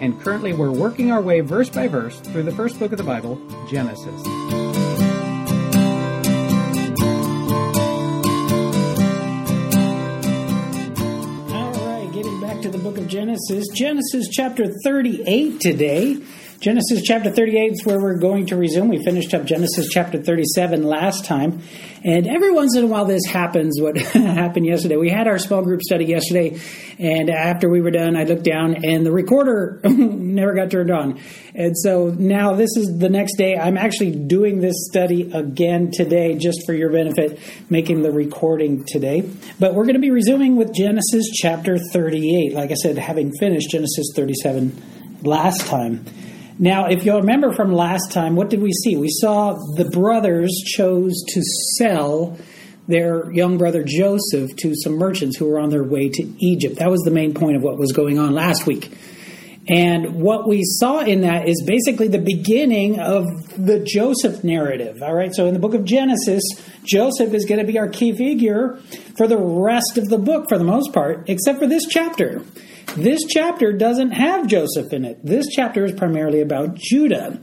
and currently we're working our way verse by verse through the first book of the Bible, Genesis. All right, getting back to the book of Genesis, Genesis chapter 38 today. Genesis chapter 38 is where we're going to resume. We finished up Genesis chapter 37 last time. And every once in a while, this happens. What happened yesterday? We had our small group study yesterday. And after we were done, I looked down and the recorder never got turned on. And so now this is the next day. I'm actually doing this study again today just for your benefit, making the recording today. But we're going to be resuming with Genesis chapter 38. Like I said, having finished Genesis 37 last time. Now, if you'll remember from last time, what did we see? We saw the brothers chose to sell their young brother Joseph to some merchants who were on their way to Egypt. That was the main point of what was going on last week. And what we saw in that is basically the beginning of the Joseph narrative. All right, so in the book of Genesis, Joseph is going to be our key figure for the rest of the book for the most part, except for this chapter. This chapter doesn't have Joseph in it. This chapter is primarily about Judah.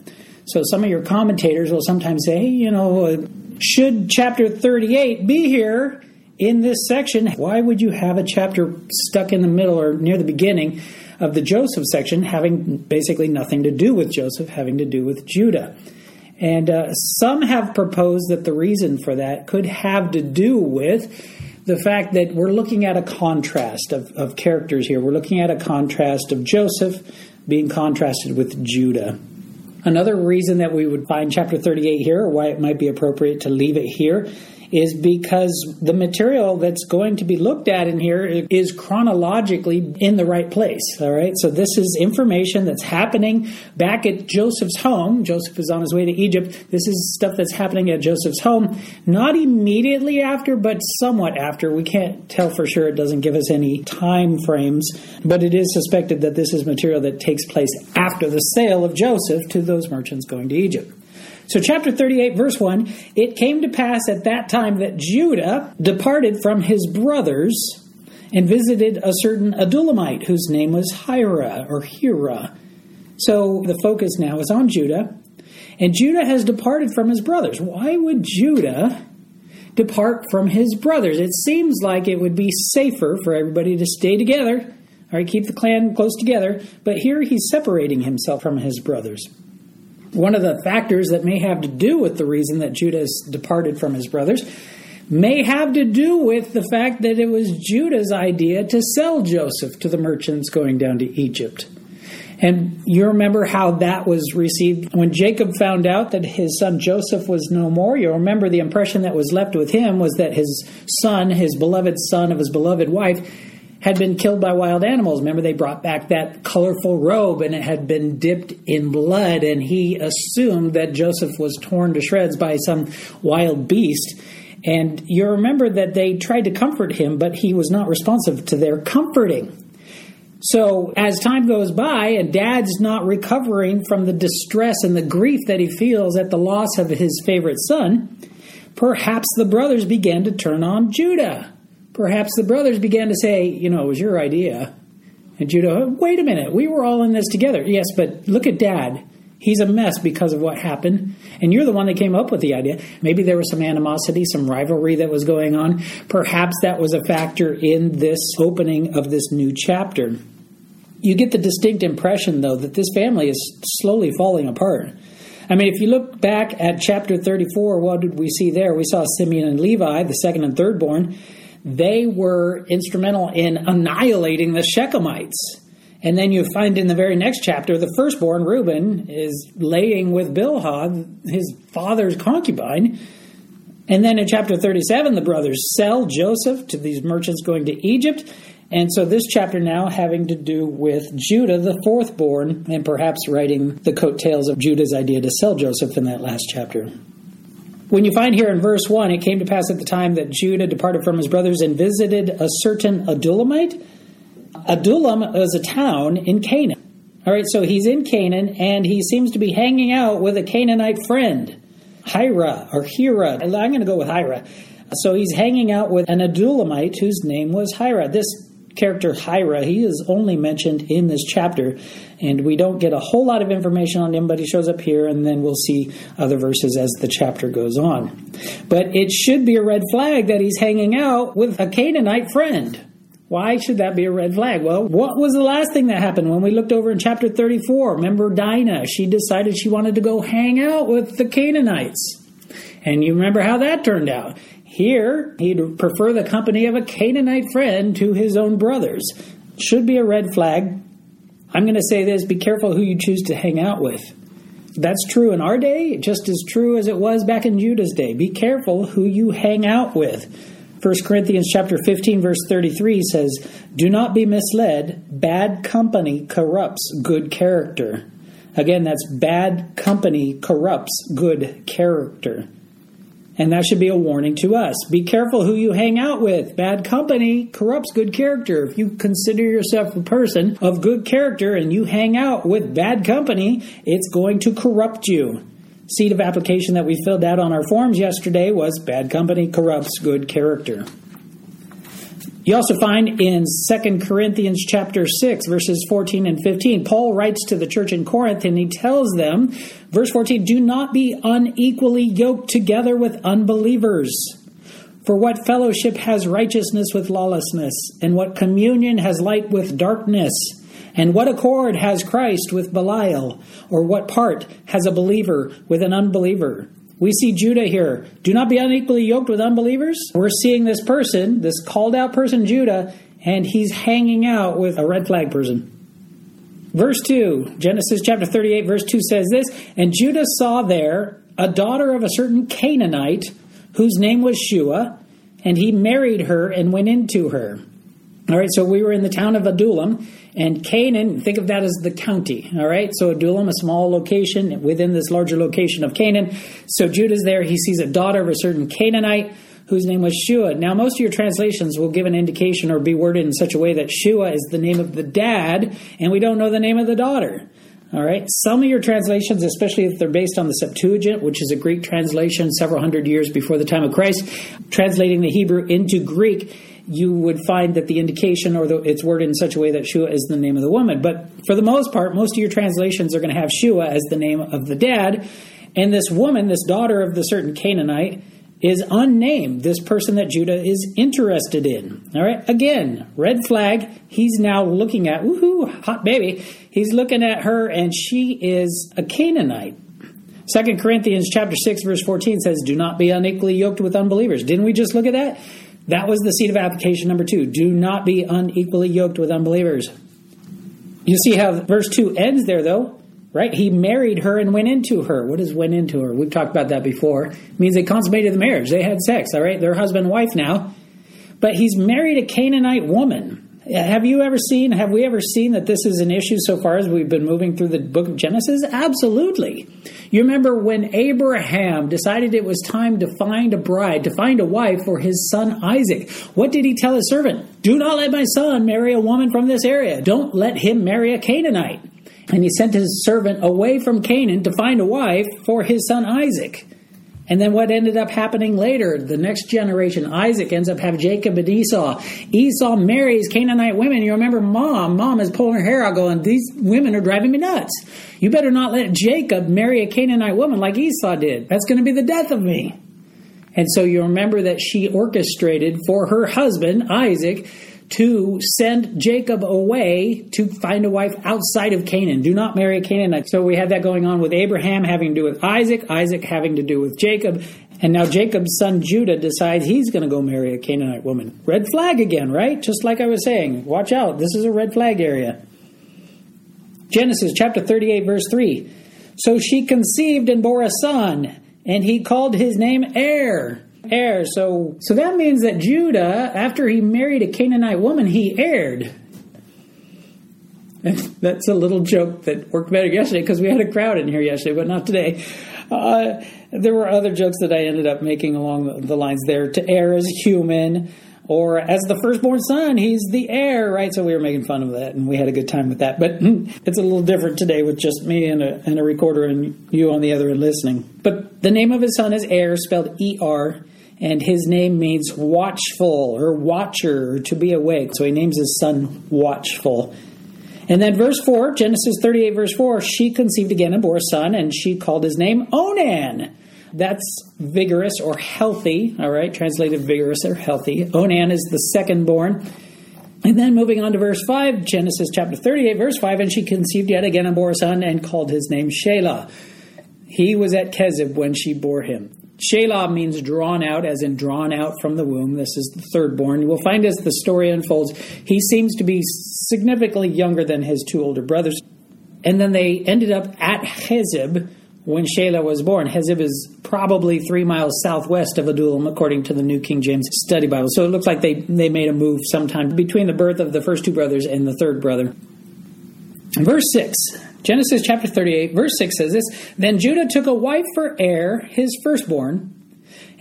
So some of your commentators will sometimes say, hey, you know, should chapter 38 be here in this section? Why would you have a chapter stuck in the middle or near the beginning of the Joseph section having basically nothing to do with Joseph, having to do with Judah? And uh, some have proposed that the reason for that could have to do with the fact that we're looking at a contrast of, of characters here. We're looking at a contrast of Joseph being contrasted with Judah. Another reason that we would find chapter 38 here, or why it might be appropriate to leave it here, is because the material that's going to be looked at in here is chronologically in the right place. All right, so this is information that's happening back at Joseph's home. Joseph is on his way to Egypt. This is stuff that's happening at Joseph's home, not immediately after, but somewhat after. We can't tell for sure. It doesn't give us any time frames, but it is suspected that this is material that takes place after the sale of Joseph to those merchants going to Egypt. So, chapter 38, verse 1 It came to pass at that time that Judah departed from his brothers and visited a certain Adullamite whose name was Hira or Hira. So, the focus now is on Judah. And Judah has departed from his brothers. Why would Judah depart from his brothers? It seems like it would be safer for everybody to stay together. All right, keep the clan close together. But here he's separating himself from his brothers. One of the factors that may have to do with the reason that Judah departed from his brothers may have to do with the fact that it was Judah's idea to sell Joseph to the merchants going down to Egypt. And you remember how that was received when Jacob found out that his son Joseph was no more. You remember the impression that was left with him was that his son, his beloved son of his beloved wife, had been killed by wild animals. Remember, they brought back that colorful robe and it had been dipped in blood, and he assumed that Joseph was torn to shreds by some wild beast. And you remember that they tried to comfort him, but he was not responsive to their comforting. So, as time goes by and dad's not recovering from the distress and the grief that he feels at the loss of his favorite son, perhaps the brothers began to turn on Judah. Perhaps the brothers began to say, you know, it was your idea. And Judah, wait a minute, we were all in this together. Yes, but look at dad. He's a mess because of what happened. And you're the one that came up with the idea. Maybe there was some animosity, some rivalry that was going on. Perhaps that was a factor in this opening of this new chapter. You get the distinct impression, though, that this family is slowly falling apart. I mean, if you look back at chapter 34, what did we see there? We saw Simeon and Levi, the second and third born they were instrumental in annihilating the Shechemites. And then you find in the very next chapter, the firstborn, Reuben, is laying with Bilhah, his father's concubine. And then in chapter 37, the brothers sell Joseph to these merchants going to Egypt. And so this chapter now having to do with Judah, the fourthborn, and perhaps writing the coattails of Judah's idea to sell Joseph in that last chapter. When you find here in verse 1, it came to pass at the time that Judah departed from his brothers and visited a certain Adullamite. Adullam is a town in Canaan. All right, so he's in Canaan and he seems to be hanging out with a Canaanite friend, Hira or Hira. I'm going to go with Hira. So he's hanging out with an Adullamite whose name was Hira. This character Hira, he is only mentioned in this chapter, and we don't get a whole lot of information on him, but he shows up here, and then we'll see other verses as the chapter goes on. But it should be a red flag that he's hanging out with a Canaanite friend. Why should that be a red flag? Well, what was the last thing that happened when we looked over in chapter 34? Remember Dinah? She decided she wanted to go hang out with the Canaanites. And you remember how that turned out. Here, he'd prefer the company of a Canaanite friend to his own brothers. Should be a red flag. I'm going to say this be careful who you choose to hang out with. That's true in our day, just as true as it was back in Judah's day. Be careful who you hang out with. 1 Corinthians chapter 15 verse 33 says, "Do not be misled, bad company corrupts good character." Again, that's bad company corrupts good character. And that should be a warning to us. Be careful who you hang out with. Bad company corrupts good character. If you consider yourself a person of good character and you hang out with bad company, it's going to corrupt you. Seed of application that we filled out on our forms yesterday was bad company corrupts good character. You also find in 2 Corinthians chapter 6 verses 14 and 15 Paul writes to the church in Corinth and he tells them verse 14 do not be unequally yoked together with unbelievers. For what fellowship has righteousness with lawlessness? And what communion has light with darkness? And what accord has Christ with Belial? Or what part has a believer with an unbeliever we see Judah here. Do not be unequally yoked with unbelievers. We're seeing this person, this called out person, Judah, and he's hanging out with a red flag person. Verse 2, Genesis chapter 38, verse 2 says this And Judah saw there a daughter of a certain Canaanite whose name was Shua, and he married her and went into her. All right, so we were in the town of Adullam, and Canaan, think of that as the county. All right, so Adullam, a small location within this larger location of Canaan. So Judah's there. He sees a daughter of a certain Canaanite whose name was Shua. Now, most of your translations will give an indication or be worded in such a way that Shua is the name of the dad, and we don't know the name of the daughter. All right. Some of your translations, especially if they're based on the Septuagint, which is a Greek translation several hundred years before the time of Christ, translating the Hebrew into Greek, you would find that the indication or the, it's worded in such a way that Shua is the name of the woman. But for the most part, most of your translations are going to have Shua as the name of the dad. And this woman, this daughter of the certain Canaanite, is unnamed, this person that Judah is interested in. All right, again, red flag. He's now looking at, woohoo, hot baby. He's looking at her, and she is a Canaanite. Second Corinthians chapter 6 verse 14 says, "Do not be unequally yoked with unbelievers." Didn't we just look at that? That was the seed of application number two. Do not be unequally yoked with unbelievers. You see how verse 2 ends there, though, right? He married her and went into her. What does went into her? We've talked about that before. It means they consummated the marriage. They had sex, all right? They're husband and wife now. But he's married a Canaanite woman. Have you ever seen, have we ever seen that this is an issue so far as we've been moving through the book of Genesis? Absolutely. You remember when Abraham decided it was time to find a bride, to find a wife for his son Isaac. What did he tell his servant? Do not let my son marry a woman from this area. Don't let him marry a Canaanite. And he sent his servant away from Canaan to find a wife for his son Isaac. And then what ended up happening later, the next generation, Isaac ends up having Jacob and Esau. Esau marries Canaanite women. You remember mom, mom is pulling her hair out going, these women are driving me nuts. You better not let Jacob marry a Canaanite woman like Esau did. That's going to be the death of me. And so you remember that she orchestrated for her husband, Isaac, to send Jacob away to find a wife outside of Canaan. Do not marry a Canaanite. So we had that going on with Abraham having to do with Isaac, Isaac having to do with Jacob, and now Jacob's son Judah decides he's going to go marry a Canaanite woman. Red flag again, right? Just like I was saying. Watch out. This is a red flag area. Genesis chapter 38, verse 3. So she conceived and bore a son, and he called his name Er. Heir. So, so that means that Judah, after he married a Canaanite woman, he heired. That's a little joke that worked better yesterday because we had a crowd in here yesterday, but not today. Uh, there were other jokes that I ended up making along the lines there. To heir is human, or as the firstborn son, he's the heir, right? So we were making fun of that, and we had a good time with that. But it's a little different today with just me and a, and a recorder and you on the other end listening. But the name of his son is Er, spelled E R, and his name means watchful or watcher or to be awake. So he names his son Watchful. And then verse 4, Genesis 38, verse 4, she conceived again and bore a son, and she called his name Onan. That's vigorous or healthy, all right, translated vigorous or healthy. Onan is the second born. And then moving on to verse 5, Genesis chapter 38, verse 5, and she conceived yet again and bore a son and called his name Shelah. He was at Kezib when she bore him. Shelah means drawn out, as in drawn out from the womb. This is the third born. We'll find as the story unfolds, he seems to be significantly younger than his two older brothers. And then they ended up at Kezib when Shelah was born. Kezib is probably three miles southwest of Adullam, according to the New King James Study Bible. So it looks like they, they made a move sometime between the birth of the first two brothers and the third brother. Verse 6 Genesis chapter 38, verse 6 says this Then Judah took a wife for Er, his firstborn,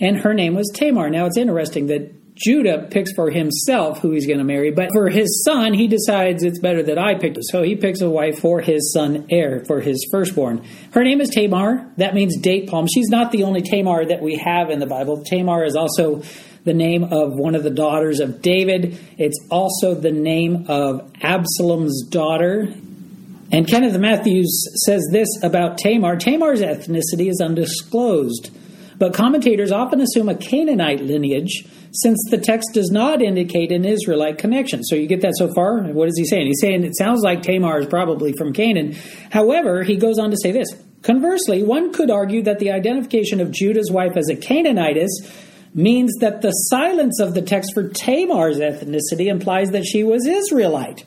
and her name was Tamar. Now it's interesting that Judah picks for himself who he's going to marry, but for his son, he decides it's better that I pick. So he picks a wife for his son Er, for his firstborn. Her name is Tamar. That means date palm. She's not the only Tamar that we have in the Bible. Tamar is also the name of one of the daughters of David. It's also the name of Absalom's daughter. And Kenneth Mathews says this about Tamar Tamar's ethnicity is undisclosed, but commentators often assume a Canaanite lineage since the text does not indicate an Israelite connection. So you get that so far? What is he saying? He's saying it sounds like Tamar is probably from Canaan. However, he goes on to say this Conversely, one could argue that the identification of Judah's wife as a Canaanitess means that the silence of the text for Tamar's ethnicity implies that she was Israelite.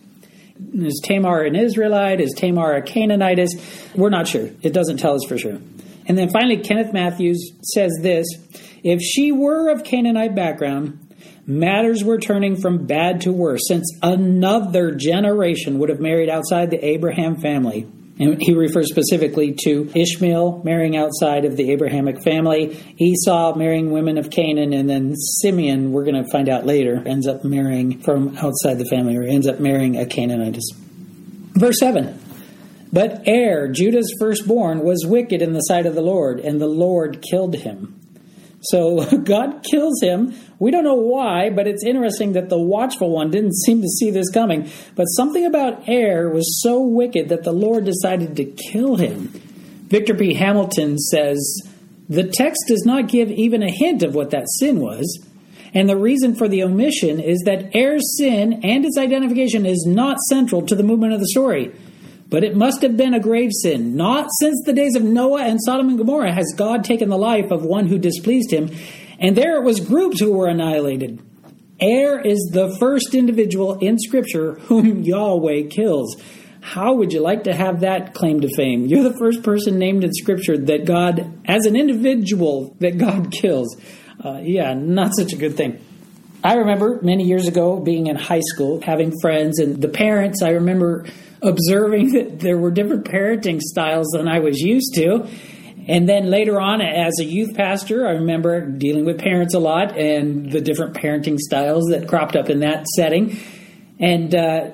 Is Tamar an Israelite? Is Tamar a Canaanitess? We're not sure. It doesn't tell us for sure. And then finally, Kenneth Mathews says this If she were of Canaanite background, matters were turning from bad to worse, since another generation would have married outside the Abraham family. And he refers specifically to Ishmael marrying outside of the Abrahamic family, Esau marrying women of Canaan, and then Simeon, we're going to find out later, ends up marrying from outside the family or ends up marrying a Canaanite. Verse 7 But Er, Judah's firstborn, was wicked in the sight of the Lord, and the Lord killed him. So God kills him. We don't know why, but it's interesting that the watchful one didn't seem to see this coming. But something about Er was so wicked that the Lord decided to kill him. Victor P. Hamilton says the text does not give even a hint of what that sin was. And the reason for the omission is that Er's sin and its identification is not central to the movement of the story. But it must have been a grave sin. Not since the days of Noah and Sodom and Gomorrah has God taken the life of one who displeased him. And there it was groups who were annihilated. Er is the first individual in Scripture whom Yahweh kills. How would you like to have that claim to fame? You're the first person named in Scripture that God, as an individual, that God kills. Uh, yeah, not such a good thing. I remember many years ago being in high school, having friends, and the parents, I remember observing that there were different parenting styles than I was used to. And then later on, as a youth pastor, I remember dealing with parents a lot and the different parenting styles that cropped up in that setting. And uh,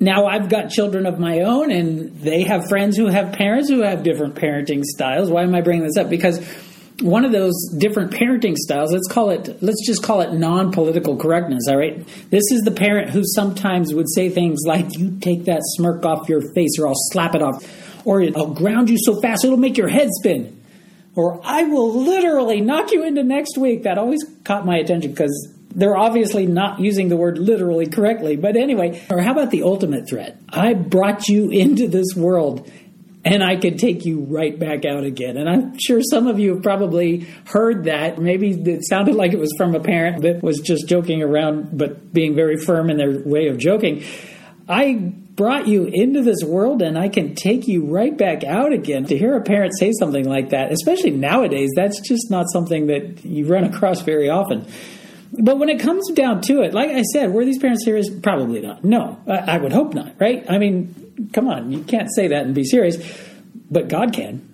now I've got children of my own, and they have friends who have parents who have different parenting styles. Why am I bringing this up? Because one of those different parenting styles. Let's call it let's just call it non-political correctness all right? This is the parent who sometimes would say things like you take that smirk off your face or i'll slap it off or i'll ground you so fast it'll make your head spin or i will literally knock you into next week. That always caught my attention because they're obviously not using the word literally correctly. But anyway or how about the ultimate threat? I brought you into this world and I could take you right back out again. And I'm sure some of you have probably heard that. Maybe it sounded like it was from a parent that was just joking around, but being very firm in their way of joking. I brought you into this world and I can take you right back out again. To hear a parent say something like that, especially nowadays, that's just not something that you run across very often. But when it comes down to it, like I said, were these parents serious? Probably not. No, I, would hope not, right? I mean, come on, you can't say that and be serious, but God can.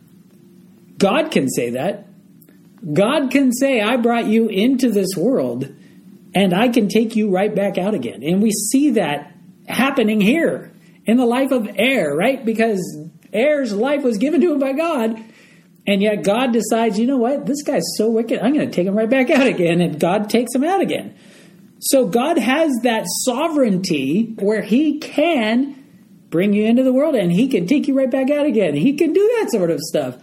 God can say that. God can say, I brought you into this world and I can take you right back out again. And we see that happening here in the life of Er, right? Because Er's life was given to him by God. And yet God decides, you know what? This guy's so wicked. I'm going to take him right back out again. And God takes him out again. So God has that sovereignty where he can bring you into the world and he can take you right back out again. He can do that sort of stuff.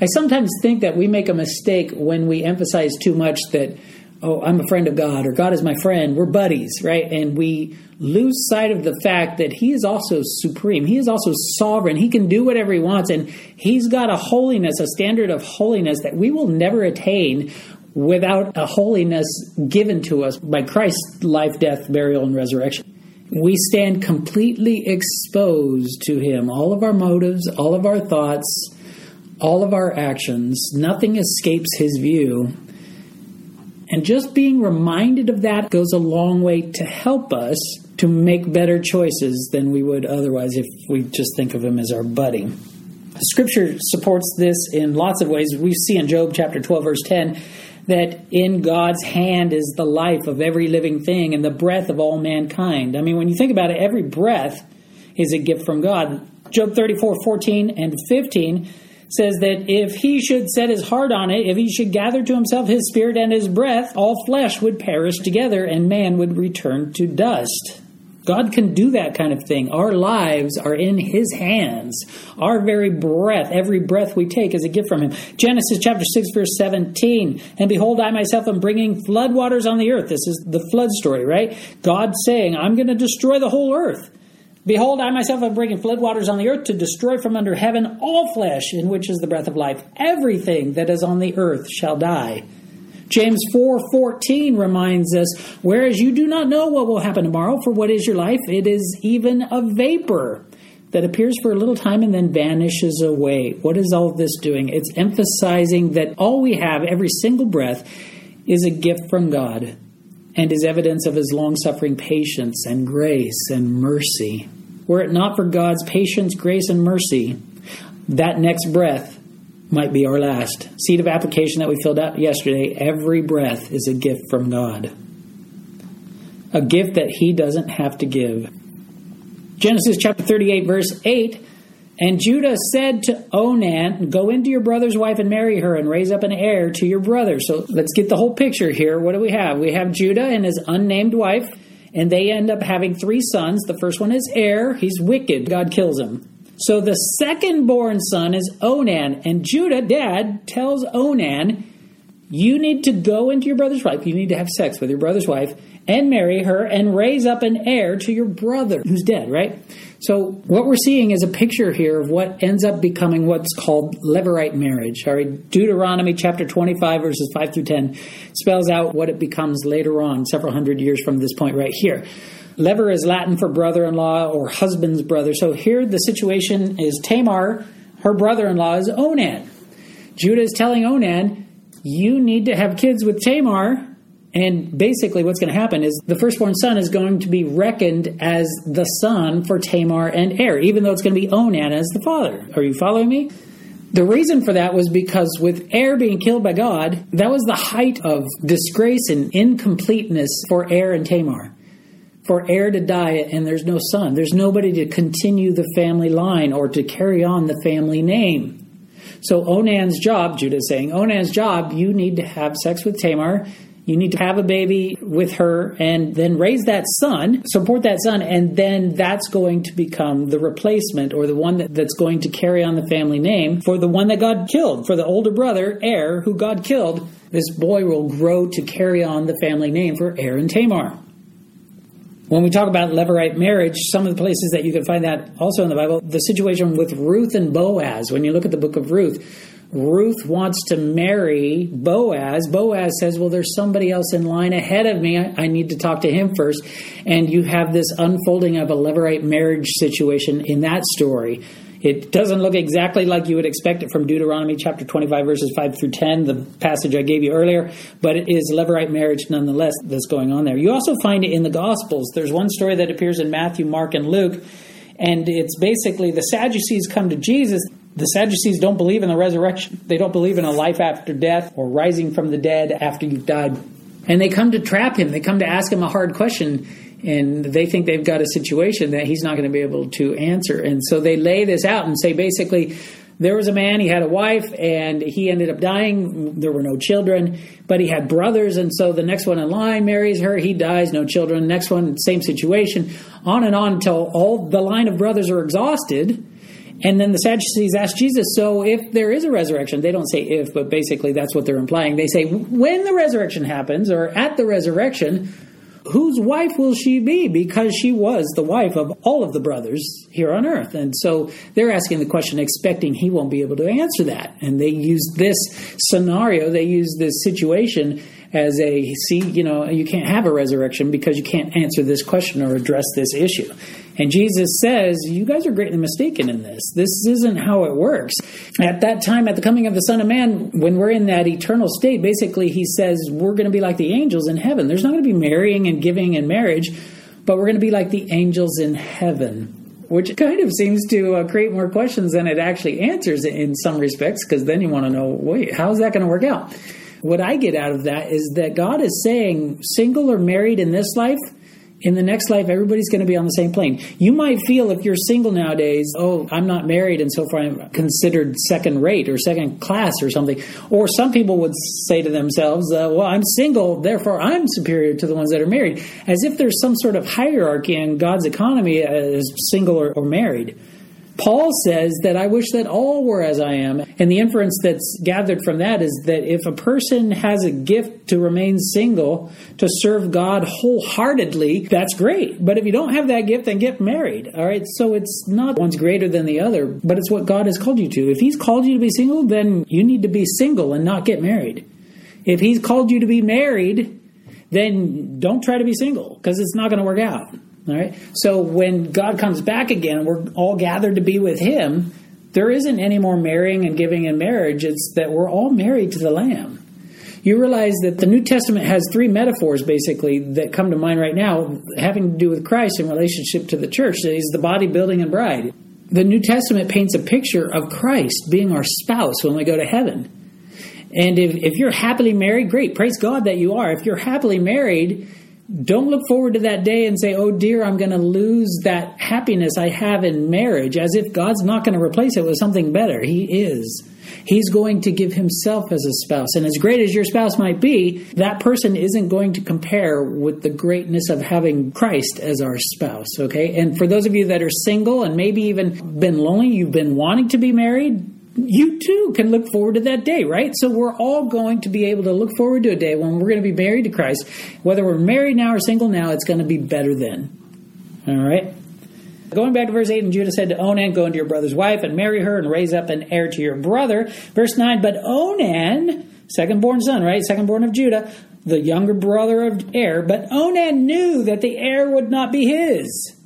I sometimes think that we make a mistake when we emphasize too much that oh, I'm a friend of God or God is my friend. We're buddies, right? And we lose sight of the fact that He is also supreme. He is also sovereign. He can do whatever He wants. And He's got a holiness, a standard of holiness that we will never attain without a holiness given to us by Christ's life, death, burial, and resurrection. We stand completely exposed to Him. All of our motives, all of our thoughts, all of our actions, nothing escapes His view and just being reminded of that goes a long way to help us to make better choices than we would otherwise if we just think of him as our buddy. Scripture supports this in lots of ways. We see in Job chapter 12, verse 10, that in God's hand is the life of every living thing and the breath of all mankind. I mean, when you think about it, every breath is a gift from God. Job 34, 14 and 15 says that if he should set his heart on it, if he should gather to himself his spirit and his breath, all flesh would perish together and man would return to dust. God can do that kind of thing. Our lives are in His hands. Our very breath, every breath we take, is a gift from Him. Genesis chapter 6, verse 17. And behold, I myself am bringing flood waters on the earth. This is the flood story, right? God saying, I'm going to destroy the whole earth. Behold, I myself am bringing flood waters on the earth to destroy from under heaven all flesh, in which is the breath of life. Everything that is on the earth shall die. James 4:14 reminds us, whereas you do not know what will happen tomorrow, for what is your life? It is even a vapor that appears for a little time and then vanishes away. What is all this doing? It's emphasizing that all we have, every single breath, is a gift from God and is evidence of his long suffering patience and grace and mercy. Were it not for God's patience, grace, and mercy, that next breath might be our last. Seed of application that we filled out yesterday every breath is a gift from God. A gift that He doesn't have to give. Genesis chapter 38, verse 8 and Judah said to Onan, Go into your brother's wife and marry her and raise up an heir to your brother. So let's get the whole picture here. What do we have? We have Judah and his unnamed wife and they end up having three sons. The first one is Er. He's wicked. God kills him. So the second born son is Onan. And Judah, dad, tells Onan, You need to go into your brother's wife. You need to have sex with your brother's wife and marry her and raise up an heir to your brother who's dead, right? So what we're seeing is a picture here of what ends up becoming what's called levirate marriage. All right, Deuteronomy chapter 25 verses 5 through 10 spells out what it becomes later on, several hundred years from this point right here. Levir is Latin for brother-in-law or husband's brother. So here the situation is Tamar, her brother-in-law is Onan. Judah is telling Onan, you need to have kids with Tamar and basically, what's going to happen is the firstborn son is going to be reckoned as the son for Tamar and Er, even though it's going to be Onan as the father. Are you following me? The reason for that was because with Er being killed by God, that was the height of disgrace and incompleteness for Er and Tamar. For Er to die and there's no son, there's nobody to continue the family line or to carry on the family name. So Onan's job, Judah is saying, Onan's job, you need to have sex with Tamar you need to have a baby with her and then raise that son, support that son, and then that's going to become the replacement or the one that, that's going to carry on the family name for the one that God killed, for the older brother, heir, who God killed. This boy will grow to carry on the family name for and Tamar. When we talk about Levirate marriage, some of the places that you can find that also in the Bible, the situation with Ruth and Boaz, when you look at the book of Ruth, Ruth wants to marry Boaz. Boaz says, Well, there's somebody else in line ahead of me. I, need to talk to him first. And you have this unfolding of a Levirate marriage situation in that story. It doesn't look exactly like you would expect it from Deuteronomy chapter 25, verses 5 through 10, the passage I gave you earlier, but it is Levirate marriage nonetheless that's going on there. You also find it in the Gospels. There's one story that appears in Matthew, Mark, and Luke, and it's basically the Sadducees come to Jesus. The Sadducees don't believe in the resurrection, they don't believe in a life after death or rising from the dead after you've died. And they come to trap him, they come to ask him a hard question and they think they've got a situation that he's not going to be able to answer. And so they lay this out and say basically, there was a man, he had a wife, and he ended up dying. There were no children, but he had brothers, and so the next one in line marries her, he dies, no children. Next one, same situation, on and on until all the line of brothers are exhausted. And then the Sadducees ask Jesus, so if there is a resurrection, they don't say if, but basically that's what they're implying. They say, when the resurrection happens, or at the resurrection, whose wife will she be? Because she was the wife of all of the brothers here on earth. And so they're asking the question, expecting he won't be able to answer that. And they use this scenario, they use this situation as a see, you know, you can't have a resurrection because you can't answer this question or address this issue. And Jesus says, You guys are greatly mistaken in this. This isn't how it works. At that time, at the coming of the Son of Man, when we're in that eternal state, basically, he says, We're going to be like the angels in heaven. There's not going to be marrying and giving in marriage, but we're going to be like the angels in heaven which kind of seems to uh, create more questions than it actually answers in some respects, because then you want to know, wait, how's that going to work out? What I get out of that is that God is saying, single or married in this life, in the next life, everybody's going to be on the same plane. You might feel if you're single nowadays, oh, I'm not married, and so far I'm considered second rate or second class or something. Or some people would say to themselves, uh, well, I'm single, therefore I'm superior to the ones that are married, as if there's some sort of hierarchy in God's economy as single or, or married. Paul says that I wish that all were as I am. And the inference that's gathered from that is that if a person has a gift to remain single, to serve God wholeheartedly, that's great. But if you don't have that gift, then get married. All right. So it's not one's greater than the other, but it's what God has called you to. If He's called you to be single, then you need to be single and not get married. If He's called you to be married, then don't try to be single because it's not going to work out. All right. So when God comes back again, we're all gathered to be with Him. There isn't any more marrying and giving in marriage. It's that we're all married to the Lamb. You realize that the New Testament has three metaphors basically that come to mind right now, having to do with Christ in relationship to the church. He's the body, building, and bride. The New Testament paints a picture of Christ being our spouse when we go to heaven. And if, if you're happily married, great. Praise God that you are. If you're happily married, don't look forward to that day and say, oh dear, I'm going to lose that happiness I have in marriage, as if God's not going to replace it with something better. He is. He's going to give himself as a spouse. And as great as your spouse might be, that person isn't going to compare with the greatness of having Christ as our spouse, okay? And for those of you that are single and maybe even been lonely, you've been wanting to be married, you too can look forward to that day, right? So we're all going to be able to look forward to a day when we're going to be married to Christ. Whether we're married now or single now, it's going to be better then. All right? Going back to verse 8, and Judah said to Onan, Go into your brother's wife and marry her and raise up an heir to your brother. Verse 9, but Onan, second born son, right? Second born of Judah, the younger brother of heir, but Onan knew that the heir would not be his.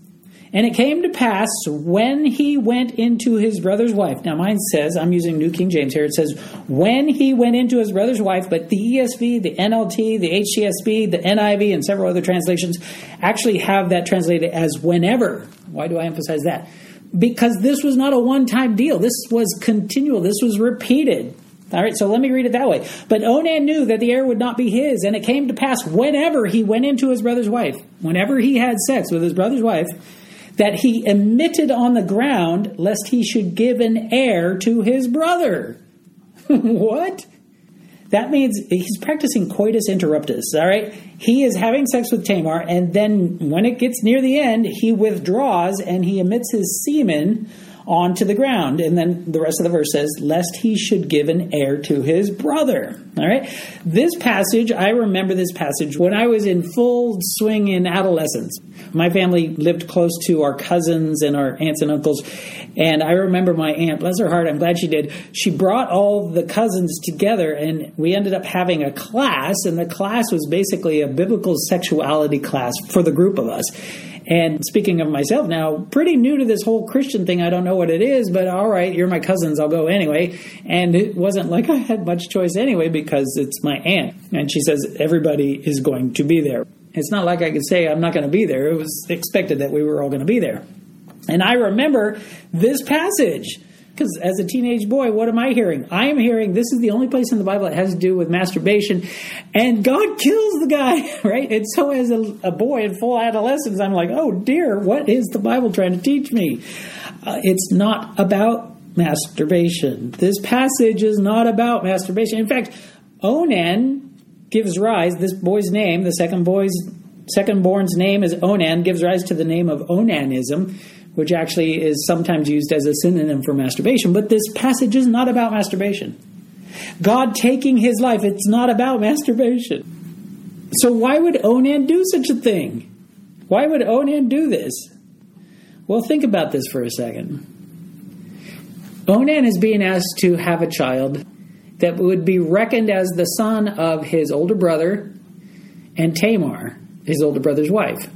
And it came to pass when he went into his brother's wife. Now, mine says, I'm using New King James here, it says, when he went into his brother's wife, but the ESV, the NLT, the HCSB, the NIV, and several other translations actually have that translated as whenever. Why do I emphasize that? Because this was not a one time deal, this was continual, this was repeated. All right, so let me read it that way. But Onan knew that the heir would not be his, and it came to pass whenever he went into his brother's wife, whenever he had sex with his brother's wife, that he emitted on the ground lest he should give an heir to his brother. what? That means he's practicing coitus interruptus, all right? He is having sex with Tamar, and then when it gets near the end, he withdraws and he emits his semen onto the ground. And then the rest of the verse says, lest he should give an heir to his brother. All right. This passage, I remember this passage when I was in full swing in adolescence. My family lived close to our cousins and our aunts and uncles. And I remember my aunt, bless her heart, I'm glad she did. She brought all the cousins together and we ended up having a class. And the class was basically a biblical sexuality class for the group of us. And speaking of myself now, pretty new to this whole Christian thing. I don't know what it is, but all right, you're my cousins. I'll go anyway. And it wasn't like I had much choice anyway because it's my aunt. And she says everybody is going to be there. It's not like I could say I'm not going to be there. It was expected that we were all going to be there. And I remember this passage because as a teenage boy, what am I hearing? I am hearing this is the only place in the Bible that has to do with masturbation, and God kills the guy, right? And so, as a, a boy in full adolescence, I'm like, oh dear, what is the Bible trying to teach me? Uh, it's not about masturbation. This passage is not about masturbation. In fact, Onan gives rise, this boy's name, the second boy's second born's name is Onan, gives rise to the name of Onanism which actually is sometimes used as a synonym for masturbation. But this passage is not about masturbation. God taking his life, it's not about masturbation. So why would Onan do such a thing? Why would Onan do this? Well, think about this for a second. Onan is being asked to have a child that would be reckoned as the son of his older brother and Tamar, his older brother's wife.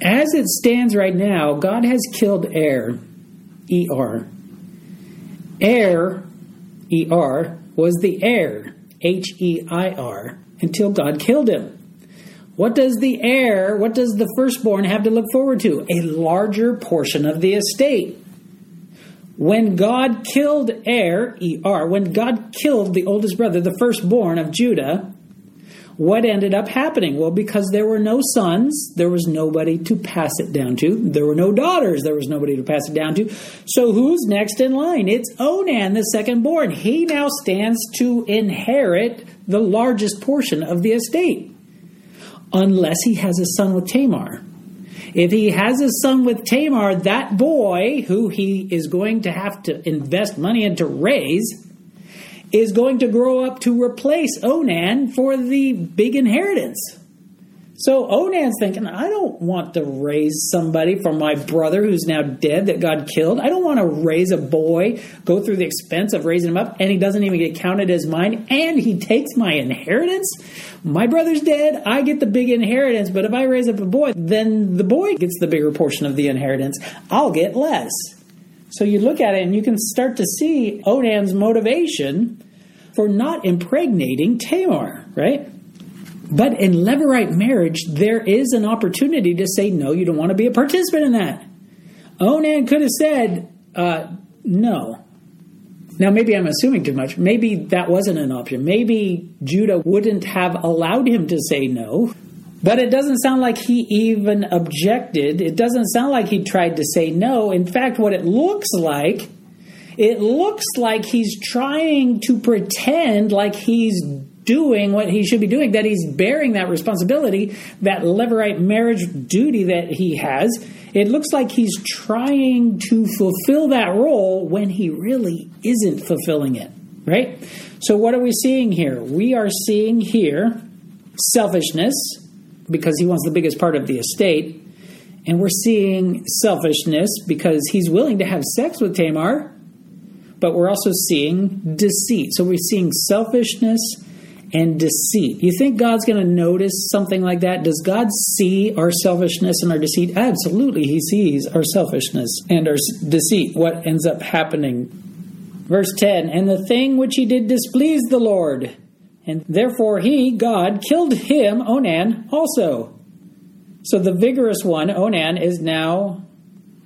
As it stands right now, God has killed Er, E R. Er, E R, was the heir, H E I R, until God killed him. What does the heir, what does the firstborn have to look forward to? A larger portion of the estate. When God killed Er, E R, when God killed the oldest brother, the firstborn of Judah, what ended up happening? Well, because there were no sons, there was nobody to pass it down to. There were no daughters, there was nobody to pass it down to. So who's next in line? It's Onan, the second born. He now stands to inherit the largest portion of the estate, unless he has a son with Tamar. If he has a son with Tamar, that boy who he is going to have to invest money in to raise is going to grow up to replace Onan for the big inheritance. So Onan's thinking, I don't want to raise somebody for my brother who's now dead that God killed. I don't want to raise a boy, go through the expense of raising him up, and he doesn't even get counted as mine, and he takes my inheritance. My brother's dead, I get the big inheritance, but if I raise up a boy, then the boy gets the bigger portion of the inheritance. I'll get less. So you look at it and you can start to see Onan's motivation for not impregnating Tamar, right? But in Levirate marriage, there is an opportunity to say, no, you don't want to be a participant in that. Onan could have said, uh, no. Now, maybe I'm assuming too much. Maybe that wasn't an option. Maybe Judah wouldn't have allowed him to say no. But it doesn't sound like he even objected. It doesn't sound like he tried to say no. In fact, what it looks like, it looks like he's trying to pretend like he's doing what he should be doing, that he's bearing that responsibility, that Levirate marriage duty that he has. It looks like he's trying to fulfill that role when he really isn't fulfilling it, right? So, what are we seeing here? We are seeing here selfishness because he wants the biggest part of the estate. And we're seeing selfishness because he's willing to have sex with Tamar, but we're also seeing deceit. So we're seeing selfishness and deceit. You think God's going to notice something like that? Does God see our selfishness and our deceit? Absolutely, He sees our selfishness and our deceit. What ends up happening? Verse 10 And the thing which he did displeased the Lord and therefore he, God, killed him, Onan, also. So the vigorous one, Onan, is now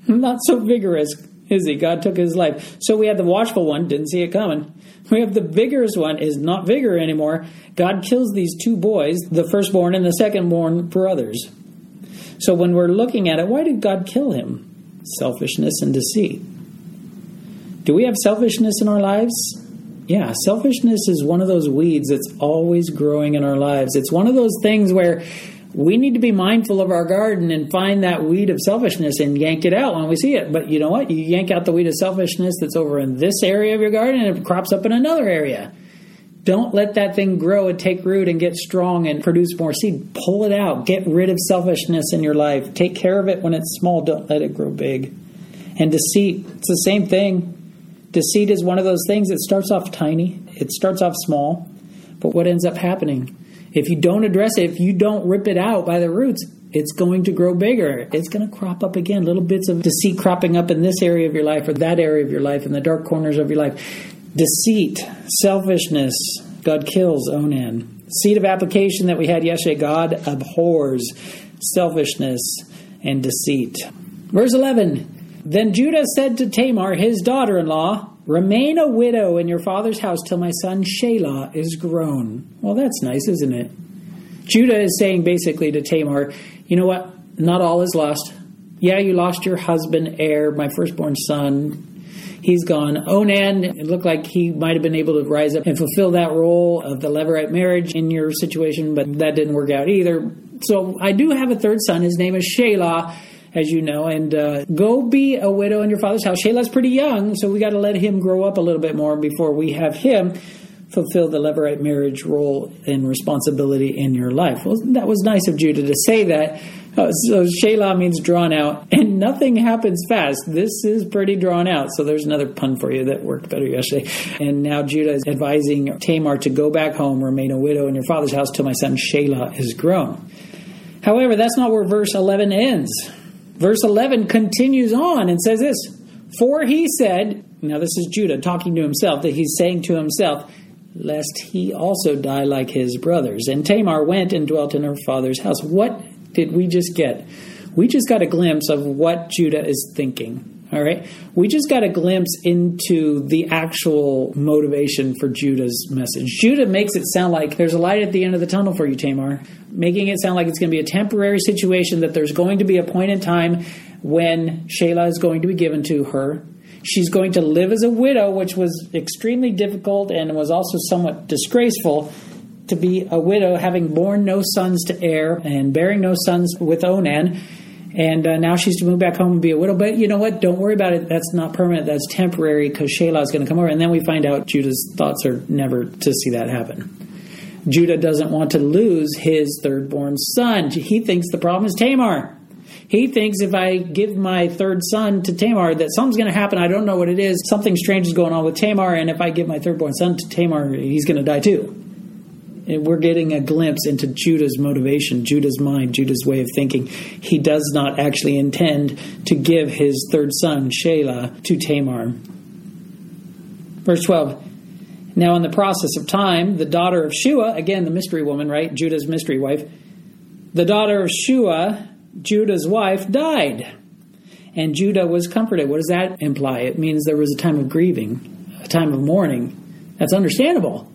not so vigorous, is he? God took his life. So we have the watchful one, didn't see it coming. We have the vigorous one, is not vigor anymore. God kills these two boys, the firstborn and the secondborn brothers. So when we're looking at it, why did God kill him? Selfishness and deceit. Do we have selfishness in our lives? Yeah, selfishness is one of those weeds that's always growing in our lives. It's one of those things where we need to be mindful of our garden and find that weed of selfishness and yank it out when we see it. But you know what? You yank out the weed of selfishness that's over in this area of your garden and it crops up in another area. Don't let that thing grow and take root and get strong and produce more seed. Pull it out. Get rid of selfishness in your life. Take care of it when it's small. Don't let it grow big. And deceit, it's the same thing. Deceit is one of those things that starts off tiny, it starts off small, but what ends up happening? If you don't address it, if you don't rip it out by the roots, it's going to grow bigger. It's going to crop up again, little bits of deceit cropping up in this area of your life or that area of your life, in the dark corners of your life. Deceit, selfishness, God kills Onan. Seed of application that we had yesterday, God abhors selfishness and deceit. Verse 11 Then Judah said to Tamar, his daughter in law, Remain a widow in your father's house till my son Shelah is grown. Well, that's nice, isn't it? Judah is saying basically to Tamar, You know what? Not all is lost. Yeah, you lost your husband, heir, my firstborn son. He's gone. Onan, it looked like he might have been able to rise up and fulfill that role of the Levirate marriage in your situation, but that didn't work out either. So I do have a third son. His name is Shelah as you know, and uh, go be a widow in your father's house. Shelah's pretty young, so we got to let him grow up a little bit more before we have him fulfill the Levirate marriage role and responsibility in your life. Well, that was nice of Judah to say that. Uh, so Shelah means drawn out, and nothing happens fast. This is pretty drawn out. So there's another pun for you that worked better yesterday. And now Judah is advising Tamar to go back home, remain a widow in your father's house till my son Shelah is grown. However, that's not where verse 11 ends. Verse 11 continues on and says this For he said, now this is Judah talking to himself, that he's saying to himself, lest he also die like his brothers. And Tamar went and dwelt in her father's house. What did we just get? We just got a glimpse of what Judah is thinking. All right. We just got a glimpse into the actual motivation for Judah's message. Judah makes it sound like there's a light at the end of the tunnel for you, Tamar, making it sound like it's going to be a temporary situation, that there's going to be a point in time when Shelah is going to be given to her. She's going to live as a widow, which was extremely difficult and was also somewhat disgraceful to be a widow, having borne no sons to heir and bearing no sons with Onan and uh, now she's to move back home and be a widow. But you know what? Don't worry about it. That's not permanent. That's temporary because Shelah is going to come over. And then we find out Judah's thoughts are never to see that happen. Judah doesn't want to lose his third born son. He thinks the problem is Tamar. He thinks if I give my third son to Tamar, that something's going to happen. I don't know what it is. Something strange is going on with Tamar. And if I give my third born son to Tamar, he's going to die too we're getting a glimpse into Judah's motivation, Judah's mind, Judah's way of thinking. He does not actually intend to give his third son, Shelah, to Tamar. Verse 12. Now, in the process of time, the daughter of Shua, again, the mystery woman, right? Judah's mystery wife, the daughter of Shua, Judah's wife, died. And Judah was comforted. What does that imply? It means there was a time of grieving, a time of mourning. That's understandable.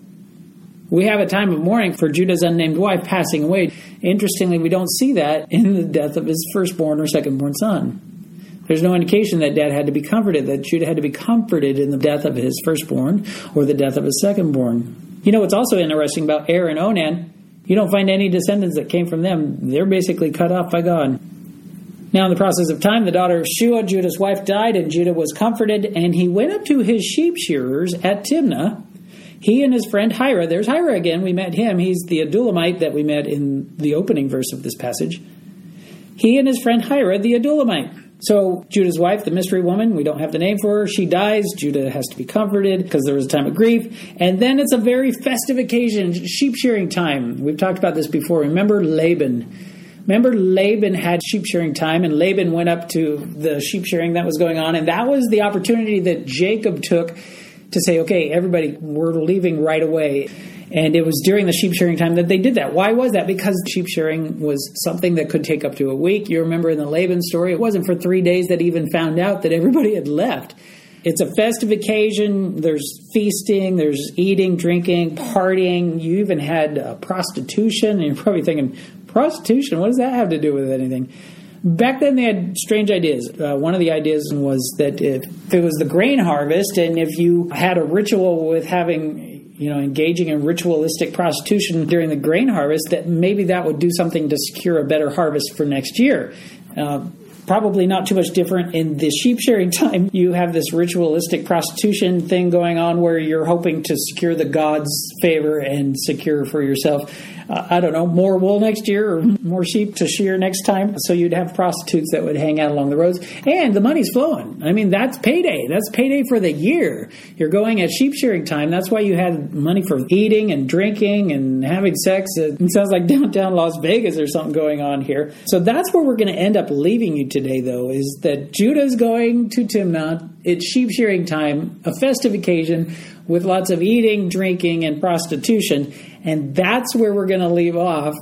We have a time of mourning for Judah's unnamed wife passing away. Interestingly, we don't see that in the death of his firstborn or secondborn son. There's no indication that dad had to be comforted, that Judah had to be comforted in the death of his firstborn or the death of his secondborn. You know what's also interesting about Er and Onan? You don't find any descendants that came from them. They're basically cut off by God. Now, in the process of time, the daughter of Shua, Judah's wife, died, and Judah was comforted, and he went up to his sheep shearers at Timnah he and his friend Hira, there's Hira again, we met him. He's the Adullamite that we met in the opening verse of this passage. He and his friend Hira, the Adullamite. So Judah's wife, the mystery woman, we don't have the name for her. She dies. Judah has to be comforted because there was a time of grief. And then it's a very festive occasion, sheep shearing time. We've talked about this before. Remember Laban. Remember Laban had sheep shearing time, and Laban went up to the sheep shearing that was going on, and that was the opportunity that Jacob took to say, okay, everybody, we're leaving right away. And it was during the sheep shearing time that they did that. Why was that? Because sheep shearing was something that could take up to a week. You remember in the Laban story, it wasn't for three days that even found out that everybody had left. It's a festive occasion. There's feasting, there's eating, drinking, partying. You even had uh, prostitution. And you're probably thinking, prostitution? What does that have to do with anything? Back then, they had strange ideas. Uh, one of the ideas was that if it was the grain harvest, and if you had a ritual with having you know, engaging in ritualistic prostitution during the grain harvest, that maybe that would do something to secure a better harvest for next year. Uh, probably not too much different in the sheep shearing time. You have this ritualistic prostitution thing going on where you're hoping to secure the God's favor and secure for yourself uh, I don't know, more wool next year or more sheep to shear next time. So you'd have prostitutes that would hang out along the roads. And the money's flowing. I mean, that's payday. That's payday for the year. You're going at sheep shearing time. That's why you had money for eating and drinking and having sex. It sounds like downtown Las Vegas or something going on here. So that's where we're going to end up leaving you today, though, is that Judah's going to Timnah. It's sheep shearing time, a festive occasion with lots of eating, drinking, and prostitution. And that's where we're going to leave off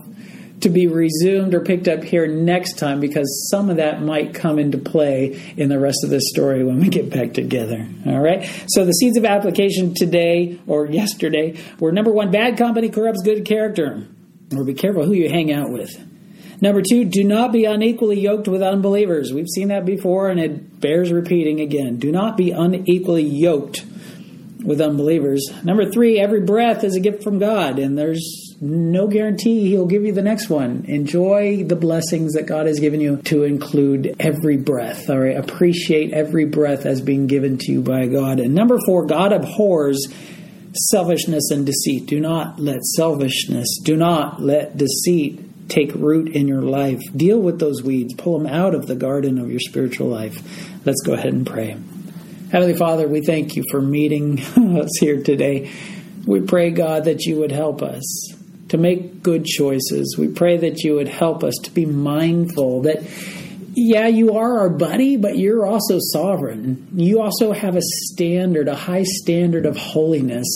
to be resumed or picked up here next time because some of that might come into play in the rest of this story when we get back together. All right? So the seeds of application today or yesterday were number one, bad company corrupts good character. Or be careful who you hang out with. Number two, do not be unequally yoked with unbelievers. We've seen that before and it bears repeating again. Do not be unequally yoked with unbelievers. Number three, every breath is a gift from God, and there's no guarantee He'll give you the next one. Enjoy the blessings that God has given you to include every breath. All right, appreciate every breath as being given to you by God. And number four, God abhors selfishness and deceit. Do not let selfishness, do not let deceit take root in your life. Deal with those weeds, pull them out of the garden of your spiritual life. Let's go ahead and pray. Heavenly Father, we thank you for meeting us here today. We pray, God, that you would help us to make good choices. We pray that you would help us to be mindful that, yeah, you are our buddy, but you're also sovereign. You also have a standard, a high standard of holiness.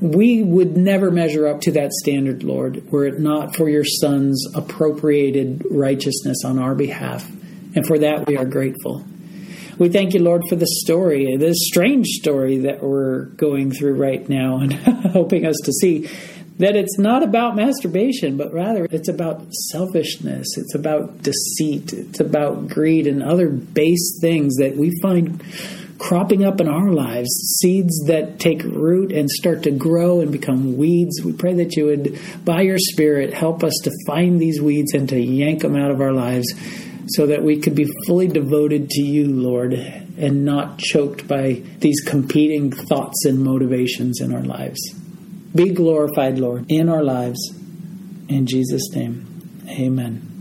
We would never measure up to that standard, Lord, were it not for your Son's appropriated righteousness on our behalf. And for that, we are grateful. We thank you, Lord, for the story, this strange story that we're going through right now, and helping us to see that it's not about masturbation, but rather it's about selfishness, it's about deceit, it's about greed and other base things that we find cropping up in our lives, seeds that take root and start to grow and become weeds. We pray that you would, by your Spirit, help us to find these weeds and to yank them out of our lives so that we could be fully devoted to you, Lord, and not choked by these competing thoughts and motivations in our lives. Be glorified, Lord, in our lives. In Jesus' name, amen.